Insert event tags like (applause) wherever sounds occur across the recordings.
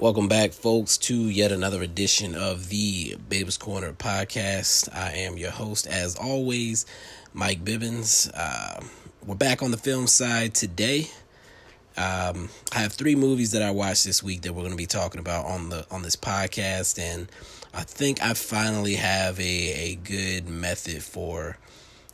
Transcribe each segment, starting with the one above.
Welcome back, folks, to yet another edition of the Bibbs Corner podcast. I am your host, as always, Mike Bibbins. Uh, we're back on the film side today. Um, I have three movies that I watched this week that we're going to be talking about on the on this podcast, and I think I finally have a a good method for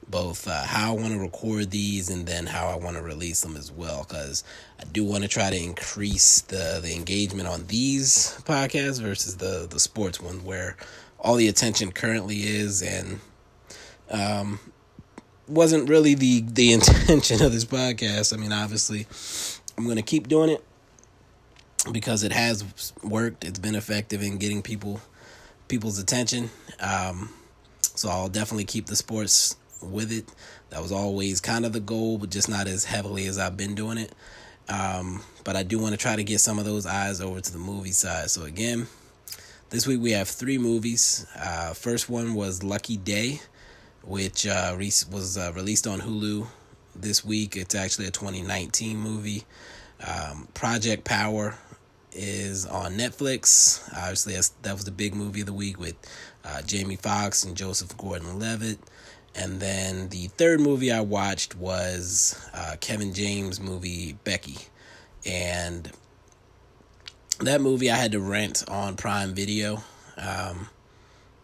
both uh, how I want to record these and then how I want to release them as well. Because I do want to try to increase the the engagement on these podcasts versus the the sports one, where all the attention currently is, and um, wasn't really the the (laughs) intention of this podcast. I mean, obviously, I'm going to keep doing it because it has worked. It's been effective in getting people people's attention. Um, so I'll definitely keep the sports with it. That was always kind of the goal, but just not as heavily as I've been doing it. Um, but I do want to try to get some of those eyes over to the movie side. So again, this week we have three movies. Uh, first one was Lucky Day, which uh, was uh, released on Hulu this week. It's actually a 2019 movie. Um, Project Power is on Netflix. Obviously, that was the big movie of the week with uh, Jamie Foxx and Joseph Gordon-Levitt. And then the third movie I watched was uh, Kevin James' movie Becky, and that movie I had to rent on Prime Video. Um,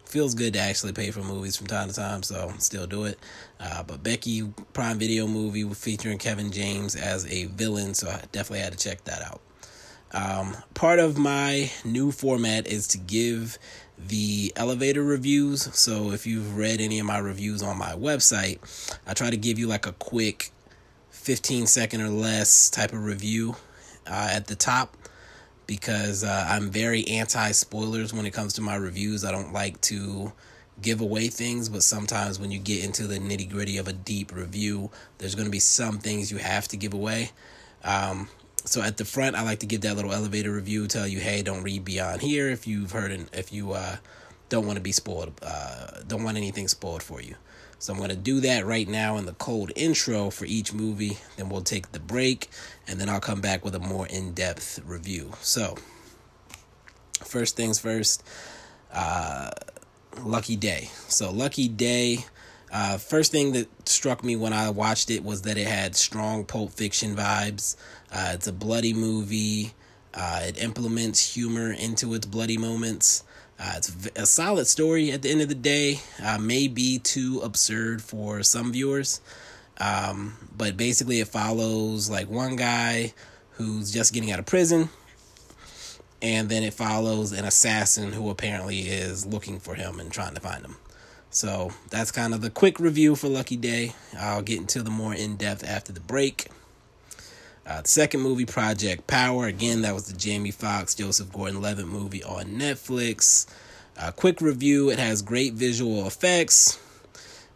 feels good to actually pay for movies from time to time, so still do it. Uh, but Becky Prime Video movie featuring Kevin James as a villain, so I definitely had to check that out. Um, part of my new format is to give the elevator reviews. So if you've read any of my reviews on my website, I try to give you like a quick 15 second or less type of review uh, at the top because uh, I'm very anti spoilers when it comes to my reviews. I don't like to give away things, but sometimes when you get into the nitty gritty of a deep review, there's going to be some things you have to give away. Um, so at the front, I like to give that little elevator review, tell you, hey, don't read beyond here if you've heard and if you uh, don't want to be spoiled, uh, don't want anything spoiled for you. So I'm going to do that right now in the cold intro for each movie. Then we'll take the break, and then I'll come back with a more in depth review. So, first things first, uh, Lucky Day. So, Lucky Day. Uh, first thing that struck me when I watched it was that it had strong Pulp Fiction vibes. Uh, it's a bloody movie. Uh, it implements humor into its bloody moments. Uh, it's a solid story at the end of the day. Uh, may be too absurd for some viewers. Um, but basically, it follows like one guy who's just getting out of prison. And then it follows an assassin who apparently is looking for him and trying to find him. So that's kind of the quick review for Lucky Day. I'll get into the more in depth after the break. Uh, the second movie, Project Power. Again, that was the Jamie Foxx, Joseph Gordon Levitt movie on Netflix. Uh, quick review it has great visual effects.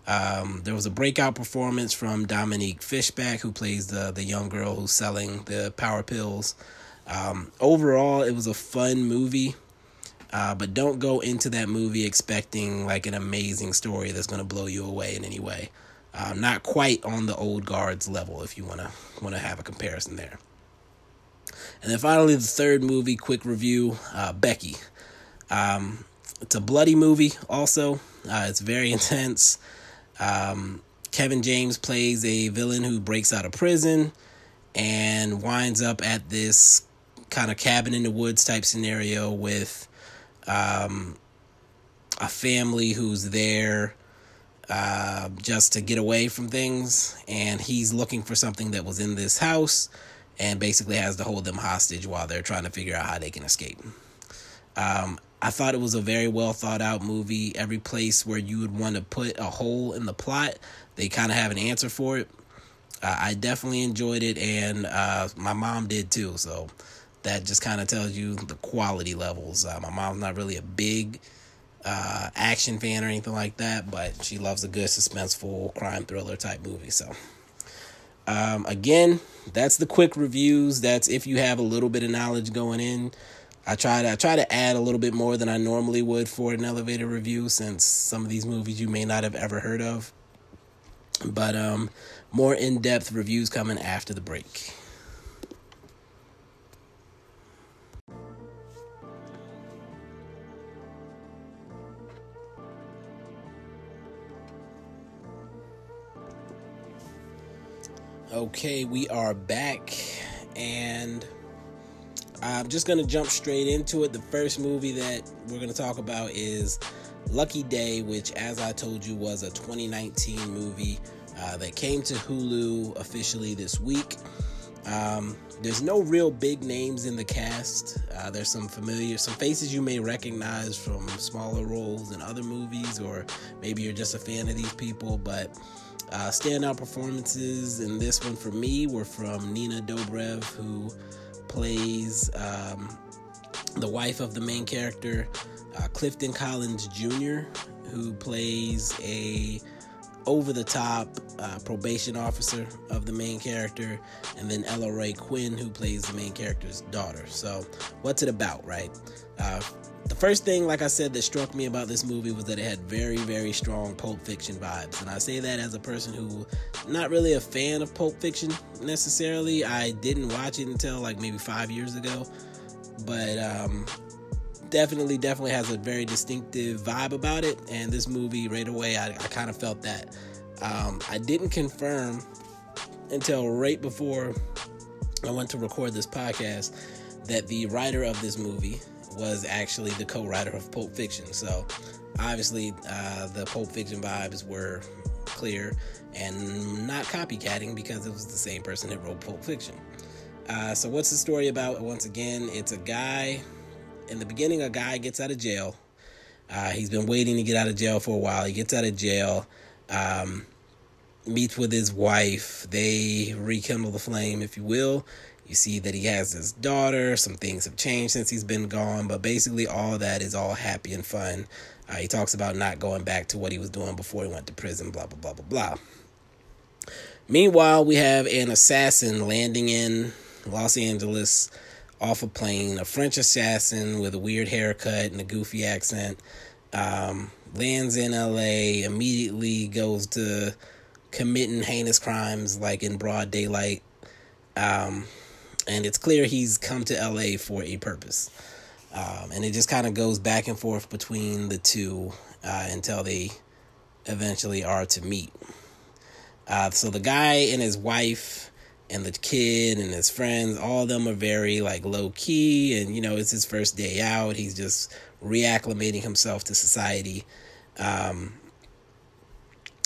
Um, there was a breakout performance from Dominique Fishback, who plays the, the young girl who's selling the power pills. Um, overall, it was a fun movie. Uh, but don't go into that movie expecting like an amazing story that's going to blow you away in any way. Uh, not quite on the old guards level, if you want to want to have a comparison there. And then finally, the third movie, quick review, uh, Becky. Um, it's a bloody movie. Also, uh, it's very (laughs) intense. Um, Kevin James plays a villain who breaks out of prison and winds up at this kind of cabin in the woods type scenario with um, a family who's there uh, just to get away from things, and he's looking for something that was in this house, and basically has to hold them hostage while they're trying to figure out how they can escape. Um, I thought it was a very well thought out movie. Every place where you would want to put a hole in the plot, they kind of have an answer for it. Uh, I definitely enjoyed it, and uh, my mom did too. So that just kind of tells you the quality levels. Uh, my mom's not really a big uh, action fan or anything like that, but she loves a good suspenseful crime thriller type movie. So, um, again, that's the quick reviews. That's if you have a little bit of knowledge going in. I try to I try to add a little bit more than I normally would for an elevator review, since some of these movies you may not have ever heard of. But um, more in depth reviews coming after the break. Okay, we are back, and I'm just gonna jump straight into it. The first movie that we're gonna talk about is Lucky Day, which, as I told you, was a 2019 movie uh, that came to Hulu officially this week. Um, there's no real big names in the cast. Uh, there's some familiar, some faces you may recognize from smaller roles in other movies, or maybe you're just a fan of these people. But uh, standout performances in this one for me were from Nina Dobrev, who plays um, the wife of the main character, uh, Clifton Collins Jr., who plays a over the top uh, probation officer of the main character, and then Ella Rae Quinn, who plays the main character's daughter. So, what's it about, right? Uh, the first thing, like I said, that struck me about this movie was that it had very, very strong Pulp Fiction vibes. And I say that as a person who not really a fan of Pulp Fiction necessarily. I didn't watch it until like maybe five years ago. But um, definitely, definitely has a very distinctive vibe about it. And this movie, right away, I, I kind of felt that. Um, I didn't confirm until right before I went to record this podcast that the writer of this movie was actually the co-writer of Pulp Fiction. So obviously, uh, the Pulp Fiction vibes were clear and not copycatting because it was the same person that wrote Pulp Fiction. Uh, so what's the story about? Once again, it's a guy. In the beginning, a guy gets out of jail. Uh, he's been waiting to get out of jail for a while. He gets out of jail, um, meets with his wife. They rekindle the flame, if you will. You see that he has his daughter. Some things have changed since he's been gone, but basically, all that is all happy and fun. Uh, he talks about not going back to what he was doing before he went to prison, blah, blah, blah, blah, blah. Meanwhile, we have an assassin landing in Los Angeles off a plane, a French assassin with a weird haircut and a goofy accent. Um, lands in LA, immediately goes to committing heinous crimes like in broad daylight. Um, and it's clear he's come to LA for a purpose. Um, and it just kind of goes back and forth between the two uh, until they eventually are to meet. Uh, so the guy and his wife and the kid and his friends, all of them are very like low key, and you know it's his first day out. He's just reacclimating himself to society. Um,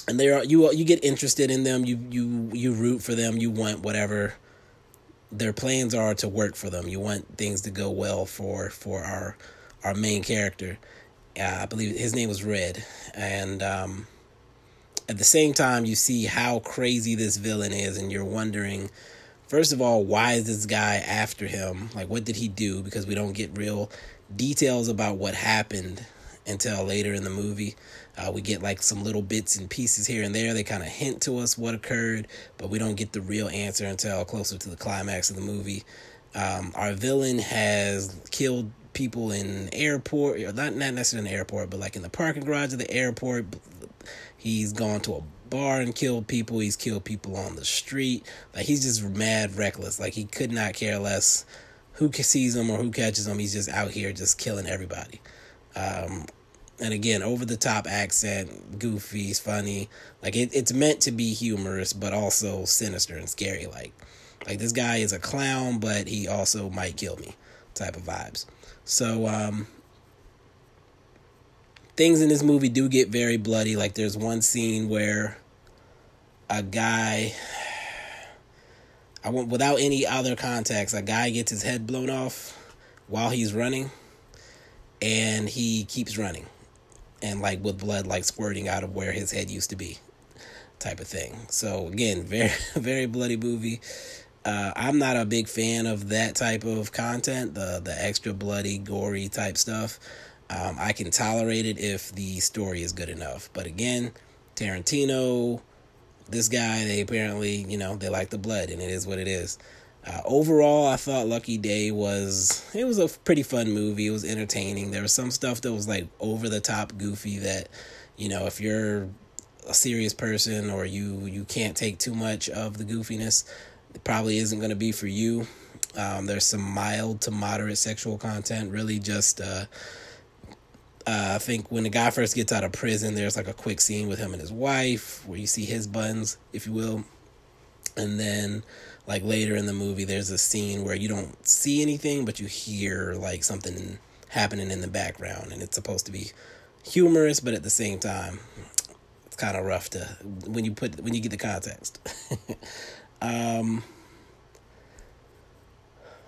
and they are you you get interested in them. You you you root for them. You want whatever their plans are to work for them. You want things to go well for for our our main character. Uh, I believe his name was Red, and um, at the same time, you see how crazy this villain is, and you're wondering, first of all, why is this guy after him? Like, what did he do? Because we don't get real details about what happened until later in the movie. Uh, we get like some little bits and pieces here and there. They kind of hint to us what occurred, but we don't get the real answer until closer to the climax of the movie. Um, our villain has killed people in airport, or not not necessarily in the airport, but like in the parking garage of the airport. He's gone to a bar and killed people. He's killed people on the street. Like he's just mad reckless. Like he could not care less who sees him or who catches him. He's just out here just killing everybody. Um, and again, over the top accent, goofy, funny. Like it, it's meant to be humorous, but also sinister and scary. Like, like this guy is a clown, but he also might kill me, type of vibes. So, um, things in this movie do get very bloody. Like, there's one scene where a guy, I want without any other context, a guy gets his head blown off while he's running, and he keeps running and like with blood like squirting out of where his head used to be type of thing. So again (laughs) very very bloody movie. Uh, i'm not a big fan of that type of content the the extra bloody gory type stuff. Um, i can tolerate it if the story is good enough. But again tarantino this guy they apparently you know they like the blood and it is what it is uh, overall, I thought Lucky Day was it was a pretty fun movie. It was entertaining. There was some stuff that was like over the top goofy that, you know, if you're a serious person or you you can't take too much of the goofiness, it probably isn't going to be for you. Um, there's some mild to moderate sexual content. Really, just uh, uh, I think when the guy first gets out of prison, there's like a quick scene with him and his wife where you see his buns, if you will And then like later in the movie there's a scene where you don't see anything but you hear like something happening in the background and it's supposed to be humorous but at the same time it's kind of rough to when you put when you get the context (laughs) um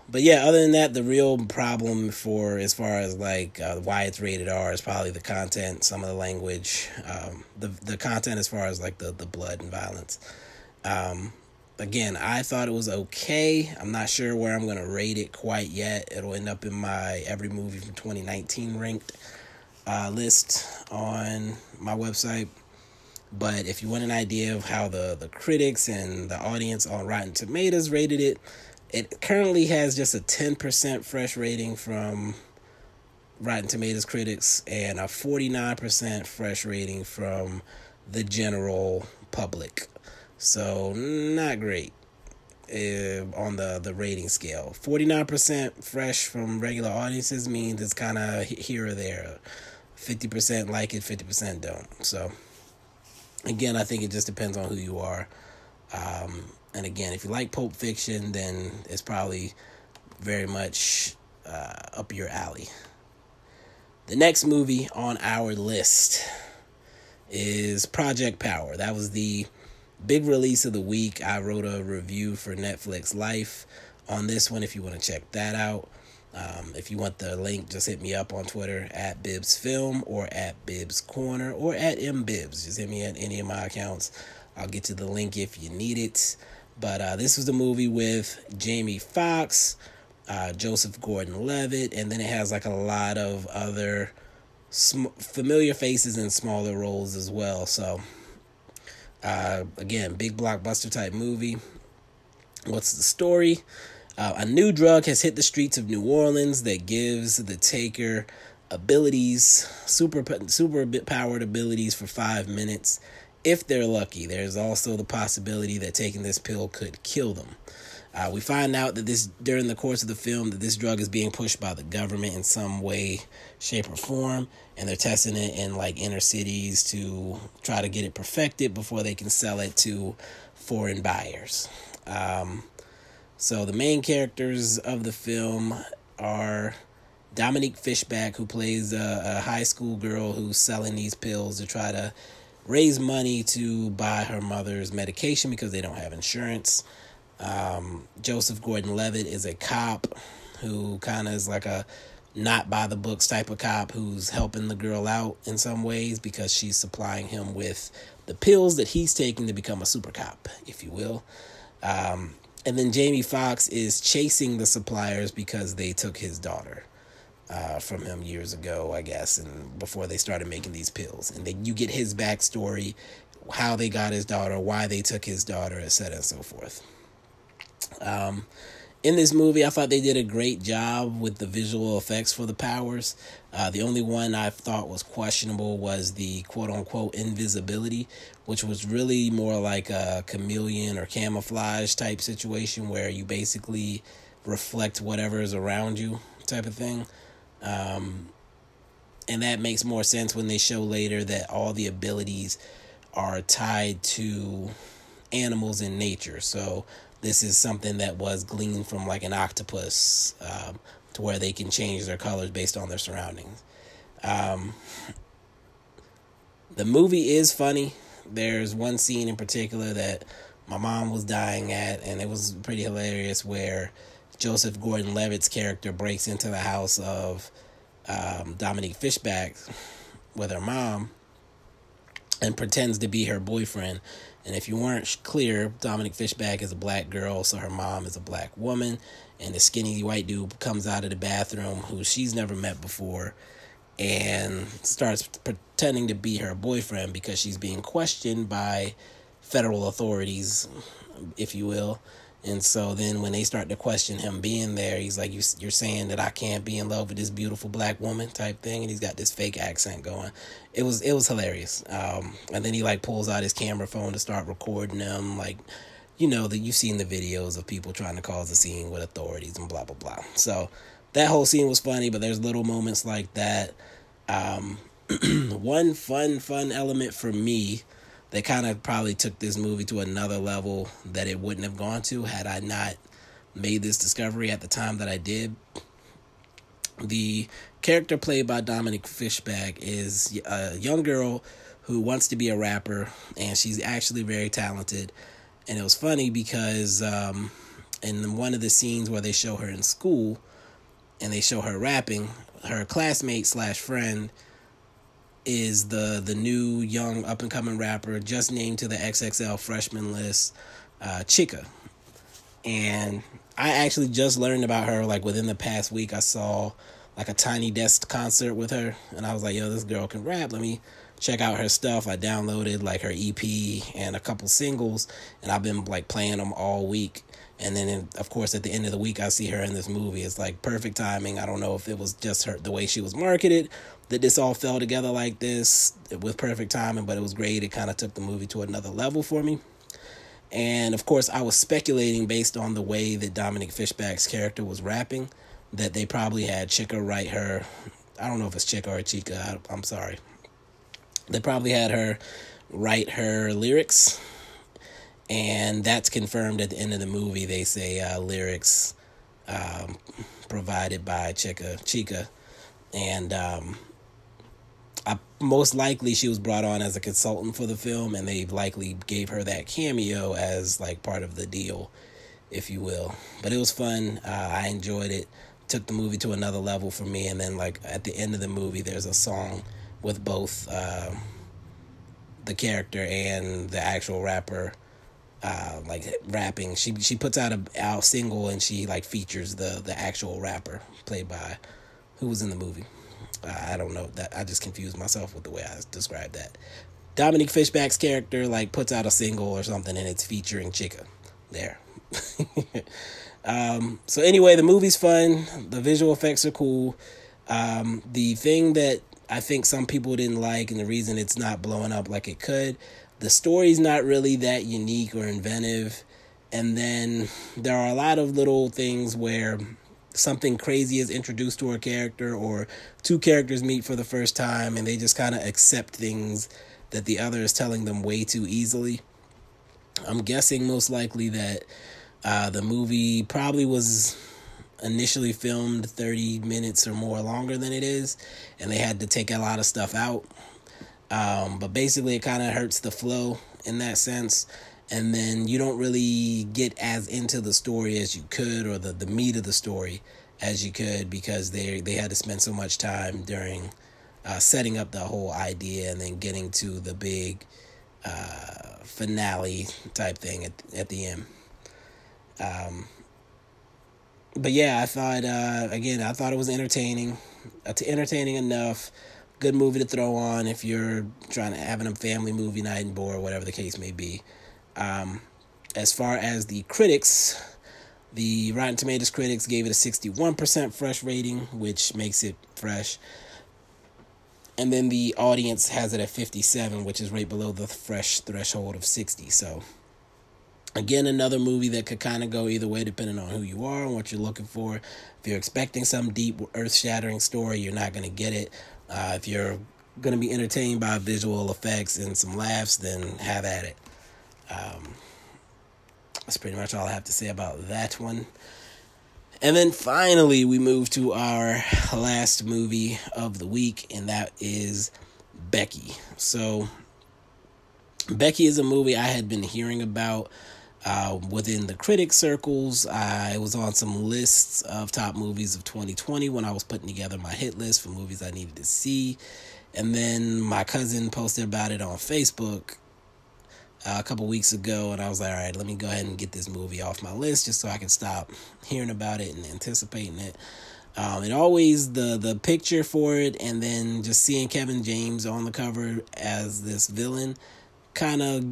but yeah, other than that, the real problem for as far as like uh, why it's rated R is probably the content, some of the language, um, the the content as far as like the the blood and violence. Um, again, I thought it was okay. I'm not sure where I'm gonna rate it quite yet. It'll end up in my every movie from 2019 ranked uh, list on my website. But if you want an idea of how the the critics and the audience on Rotten Tomatoes rated it it currently has just a 10% fresh rating from Rotten Tomatoes critics and a 49% fresh rating from the general public. So, not great uh, on the, the rating scale. 49% fresh from regular audiences means it's kind of here or there. 50% like it, 50% don't. So, again, I think it just depends on who you are. Um, and again, if you like Pulp Fiction, then it's probably very much uh, up your alley. The next movie on our list is Project Power. That was the big release of the week. I wrote a review for Netflix Life on this one if you want to check that out. Um, if you want the link, just hit me up on Twitter at Bibbs Film or at Bibbs Corner or at MBibbs. Just hit me at any of my accounts. I'll get you the link if you need it. But uh, this was the movie with Jamie Foxx, uh, Joseph Gordon-Levitt, and then it has like a lot of other sm- familiar faces in smaller roles as well. So, uh, again, big blockbuster type movie. What's the story? Uh, a new drug has hit the streets of New Orleans that gives the taker abilities, super super powered abilities for five minutes if they're lucky. There's also the possibility that taking this pill could kill them. Uh, we find out that this during the course of the film that this drug is being pushed by the government in some way, shape, or form, and they're testing it in like inner cities to try to get it perfected before they can sell it to foreign buyers. Um, so the main characters of the film are Dominique Fishback, who plays a, a high school girl who's selling these pills to try to raise money to buy her mother's medication because they don't have insurance. Um, Joseph Gordon Levitt is a cop who kind of is like a not by the books type of cop who's helping the girl out in some ways because she's supplying him with the pills that he's taking to become a super cop, if you will. Um, and then Jamie Foxx is chasing the suppliers because they took his daughter uh, from him years ago, I guess, and before they started making these pills. And then you get his backstory, how they got his daughter, why they took his daughter, etc., and so forth. Um, in this movie, I thought they did a great job with the visual effects for the powers. Uh, the only one I thought was questionable was the quote unquote invisibility, which was really more like a chameleon or camouflage type situation where you basically reflect whatever is around you, type of thing. Um, and that makes more sense when they show later that all the abilities are tied to animals in nature. So this is something that was gleaned from like an octopus um, to where they can change their colors based on their surroundings. Um, the movie is funny. There's one scene in particular that my mom was dying at, and it was pretty hilarious where Joseph Gordon Levitt's character breaks into the house of um, Dominique Fishback with her mom and pretends to be her boyfriend. And if you weren't clear, Dominique Fishback is a black girl, so her mom is a black woman. And the skinny white dude comes out of the bathroom who she's never met before and starts pretending to be her boyfriend because she's being questioned by federal authorities, if you will. And so then when they start to question him being there, he's like, you, You're saying that I can't be in love with this beautiful black woman type thing. And he's got this fake accent going. It was it was hilarious. Um, and then he like pulls out his camera phone to start recording them. Like, you know, that you've seen the videos of people trying to cause a scene with authorities and blah, blah, blah. So that whole scene was funny, but there's little moments like that. Um, (clears throat) one fun, fun element for me they kind of probably took this movie to another level that it wouldn't have gone to had I not made this discovery at the time that I did. The character played by Dominique Fishback is a young girl who wants to be a rapper, and she's actually very talented. And it was funny because um, in one of the scenes where they show her in school and they show her rapping, her classmate slash friend is the the new young up and coming rapper just named to the XXL freshman list, uh, Chika. And I actually just learned about her like within the past week. I saw like a Tiny Desk concert with her, and I was like, "Yo, this girl can rap. Let me check out her stuff." I downloaded like her EP and a couple singles, and I've been like playing them all week. And then, in, of course, at the end of the week, I see her in this movie. It's like perfect timing. I don't know if it was just her the way she was marketed that this all fell together like this with perfect timing, but it was great. It kind of took the movie to another level for me. And of course, I was speculating based on the way that Dominique Fishback's character was rapping that they probably had Chika write her. I don't know if it's Chika or Chica. I, I'm sorry. They probably had her write her lyrics, and that's confirmed at the end of the movie. They say uh, lyrics um, provided by Chika, Chica, and um, I, most likely she was brought on as a consultant for the film, and they likely gave her that cameo as like part of the deal, if you will. But it was fun. Uh, I enjoyed it. Took the movie to another level for me, and then like at the end of the movie, there's a song with both uh, the character and the actual rapper. Uh, like rapping, she she puts out a out single and she like features the the actual rapper played by who was in the movie. I don't know that I just confused myself with the way I described that. Dominique Fishback's character like puts out a single or something and it's featuring Chica There. (laughs) um, so anyway, the movie's fun. The visual effects are cool. Um, the thing that I think some people didn't like and the reason it's not blowing up like it could, the story's not really that unique or inventive. And then there are a lot of little things where something crazy is introduced to a character or two characters meet for the first time and they just kind of accept things that the other is telling them way too easily. I'm guessing most likely that uh, the movie probably was initially filmed 30 minutes or more longer than it is, and they had to take a lot of stuff out. Um, but basically, it kind of hurts the flow in that sense and then you don't really get as into the story as you could or the, the meat of the story as you could because they they had to spend so much time during uh, setting up the whole idea and then getting to the big uh, finale type thing at at the end. Um, but yeah, I thought uh, again, I thought it was entertaining, uh, entertaining enough. Good movie to throw on if you're trying to having a family movie night and board, whatever the case may be. Um, as far as the critics, the Rotten Tomatoes critics gave it a 61% fresh rating, which makes it fresh. And then the audience has it at 57, which is right below the fresh threshold of 60. So, again, another movie that could kind of go either way depending on who you are and what you're looking for. If you're expecting some deep, earth shattering story, you're not going to get it. Uh, if you're going to be entertained by visual effects and some laughs, then have at it. Um, that's pretty much all I have to say about that one. And then finally, we move to our last movie of the week, and that is Becky. So, Becky is a movie I had been hearing about uh, within the critic circles. I was on some lists of top movies of 2020 when I was putting together my hit list for movies I needed to see. And then my cousin posted about it on Facebook uh, a couple weeks ago, and I was like, all right, let me go ahead and get this movie off my list just so I can stop hearing about it and anticipating it. Um, and always the the picture for it, and then just seeing Kevin James on the cover as this villain, kind of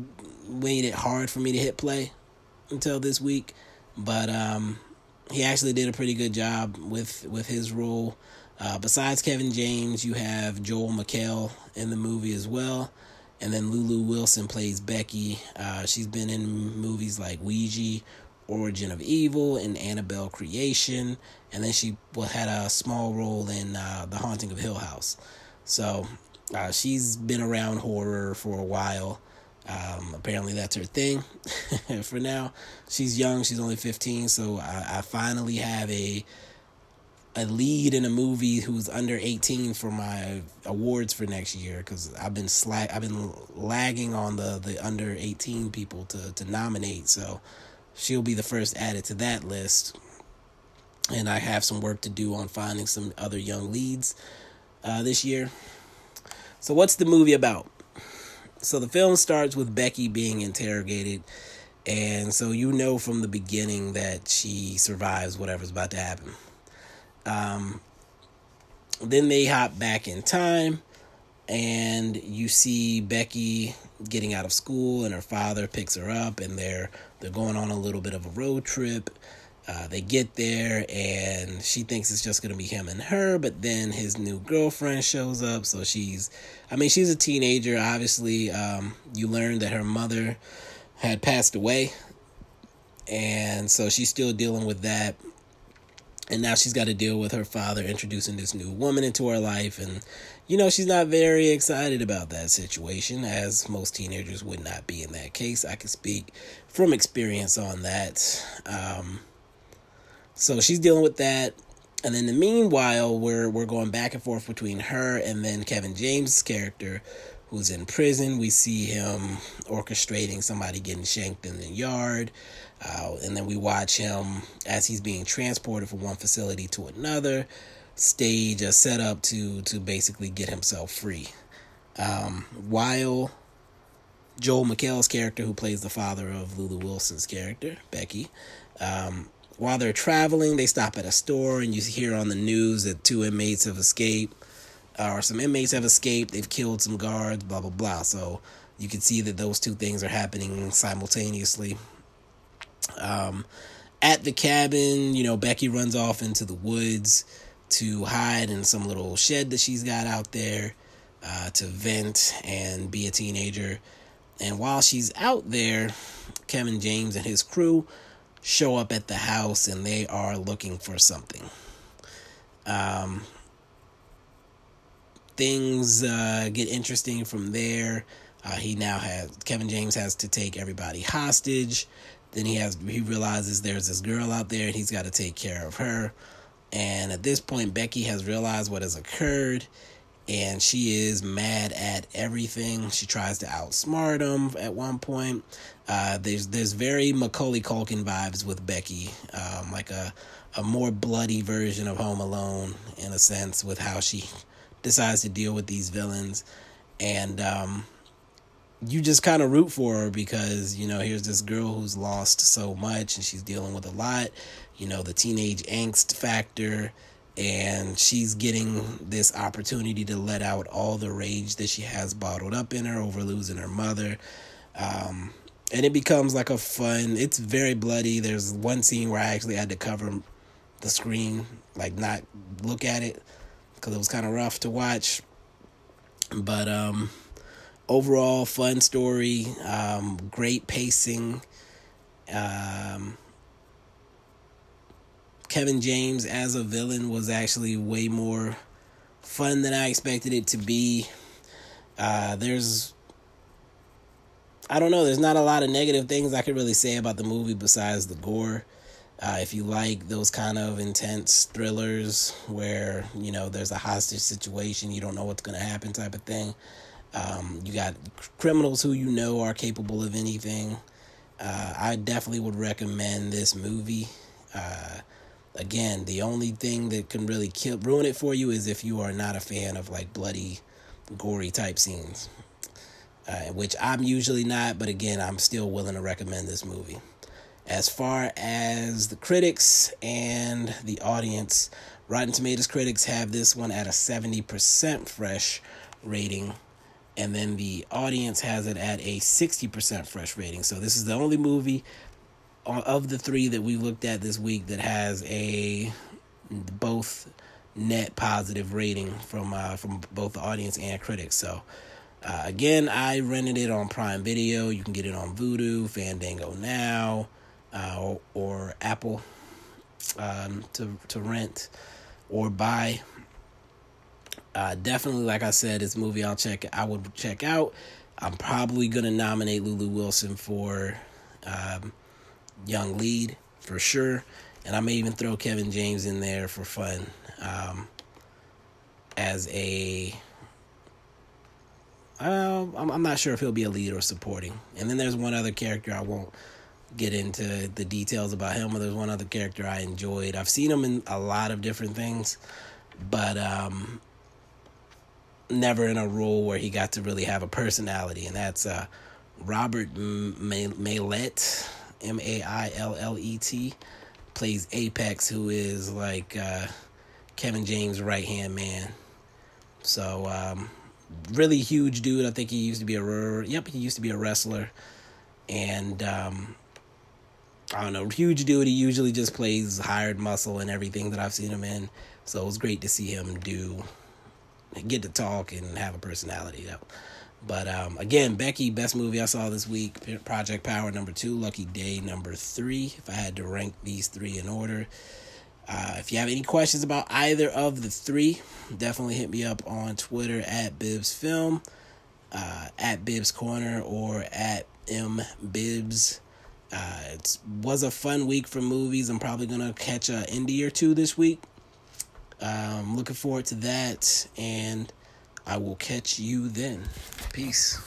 made it hard for me to hit play until this week. But um, he actually did a pretty good job with with his role. Uh, besides Kevin James, you have Joel McHale in the movie as well. And then Lulu Wilson plays Becky. Uh, she's been in movies like Ouija, Origin of Evil, and Annabelle Creation. And then she had a small role in uh, The Haunting of Hill House. So uh, she's been around horror for a while. Um, apparently, that's her thing. (laughs) For now. She's young; she's only fifteen, so I, I finally have a a lead in a movie who's under 18 for my awards for next year because I've been slack I've been lagging on the the under 18 people to to nominate so she'll be the first added to that list. And I have some work to do on finding some other young leads uh, this year. So what's the movie about so the film starts with Becky being interrogated and so you know from the beginning that she survives whatever's about to happen um, then they hop back in time, and you see Becky getting out of school, and her father picks her up, and they're they're going on a little bit of a road trip. Uh, they get there, and she thinks it's just gonna be him and her, but then his new girlfriend shows up. So she's, I mean, she's a teenager. Obviously, um, you learn that her mother had passed away, and so she's still dealing with that. And now she's got to deal with her father introducing this new woman into her life. And you know she's not very excited about that situation as most teenagers would not be in that case. I can speak from experience on that. Um, so she's dealing with that. And then the meanwhile we're we're going back and forth between her and then kevin james' character who's in prison. We see him orchestrating somebody getting shanked in the yard. Uh, and then we watch him as he's being transported from one facility to another, stage a setup to to basically get himself free. Um, while Joel McHale's character, who plays the father of Lulu Wilson's character, Becky, um, while they're traveling, they stop at a store, and you hear on the news that two inmates have escaped, uh, or some inmates have escaped. They've killed some guards, blah blah blah. So you can see that those two things are happening simultaneously. Um, at the cabin, you know, Becky runs off into the woods to hide in some little shed that she's got out there uh, to vent and be a teenager. And while she's out there, Kevin James and his crew show up at the house and they are looking for something. Um, things uh, get interesting from there. Uh, he now has Kevin James has to take everybody hostage. Then he has he realizes there's this girl out there and he's got to take care of her. And at this point, Becky has realized what has occurred, and she is mad at everything. She tries to outsmart him at one point. Uh, there's there's very Macaulay Culkin vibes with Becky, um, like a a more bloody version of Home Alone in a sense with how she decides to deal with these villains, and um, you just kind of root for her because you know here's this girl who's lost so much and she's dealing with a lot you know the teenage angst factor and she's getting this opportunity to let out all the rage that she has bottled up in her over losing her mother um, and it becomes like a fun it's very bloody there's one scene where i actually had to cover the screen like not look at it because it was kind of rough to watch but um overall fun story, um, great pacing. Um, Kevin James as a villain was actually way more fun than I expected it to be. Uh, there's, I don't know, there's not a lot of negative things I could really say about the movie besides the gore. Uh, if you like those kind of intense thrillers where, you know, there's a hostage situation, you don't know what's going to happen type of thing. Um, you got criminals who you know are capable of anything. Uh, I definitely would recommend this movie. Uh, again, the only thing that can really kill ruin it for you is if you are not a fan of like bloody, gory type scenes. Uh, which I'm usually not, but again, I'm still willing to recommend this movie. As far as the critics and the audience, Rotten Tomatoes critics have this one at a 70% fresh rating and then the audience has it at a 60% fresh rating. So this is the only movie of the three that we looked at this week that has a both net positive rating from uh, from both the audience and critics. So uh, again, I rented it on Prime Video. You can get it on Vudu, Fandango now, uh, or, or, Apple um, to to rent or buy. Uh, definitely, like I said, this movie I'll check. I would check out. I'm probably gonna nominate Lulu Wilson for um, young lead for sure, and I may even throw Kevin James in there for fun um, as a. Uh, I'm, I'm not sure if he'll be a lead or supporting. And then there's one other character I won't get into the details about him, but there's one other character I enjoyed. I've seen him in a lot of different things, but um, never in a role where he got to really have a personality, and that's uh, Robert Maillet, M A I L L E T, plays Apex, who is like uh, Kevin James' right hand man. So, um, really huge dude. I think he used to be a yep, he used to be a wrestler, and um, I don't know, huge dude. He usually just plays hired muscle and everything that I've seen him in. So it was great to see him do get to talk and have a personality. But um, again, Becky, best movie I saw this week. Project Power number two, Lucky Day number three. If I had to rank these three in order. Uh, if you have any questions about either of the three, definitely hit me up on Twitter at Bibbs Film, uh, at Bibbs Corner, or at M Bibbs. Uh, it was a fun week for movies. I'm probably gonna catch a indie or two this week. Um, looking forward to that, and I will catch you then. Peace.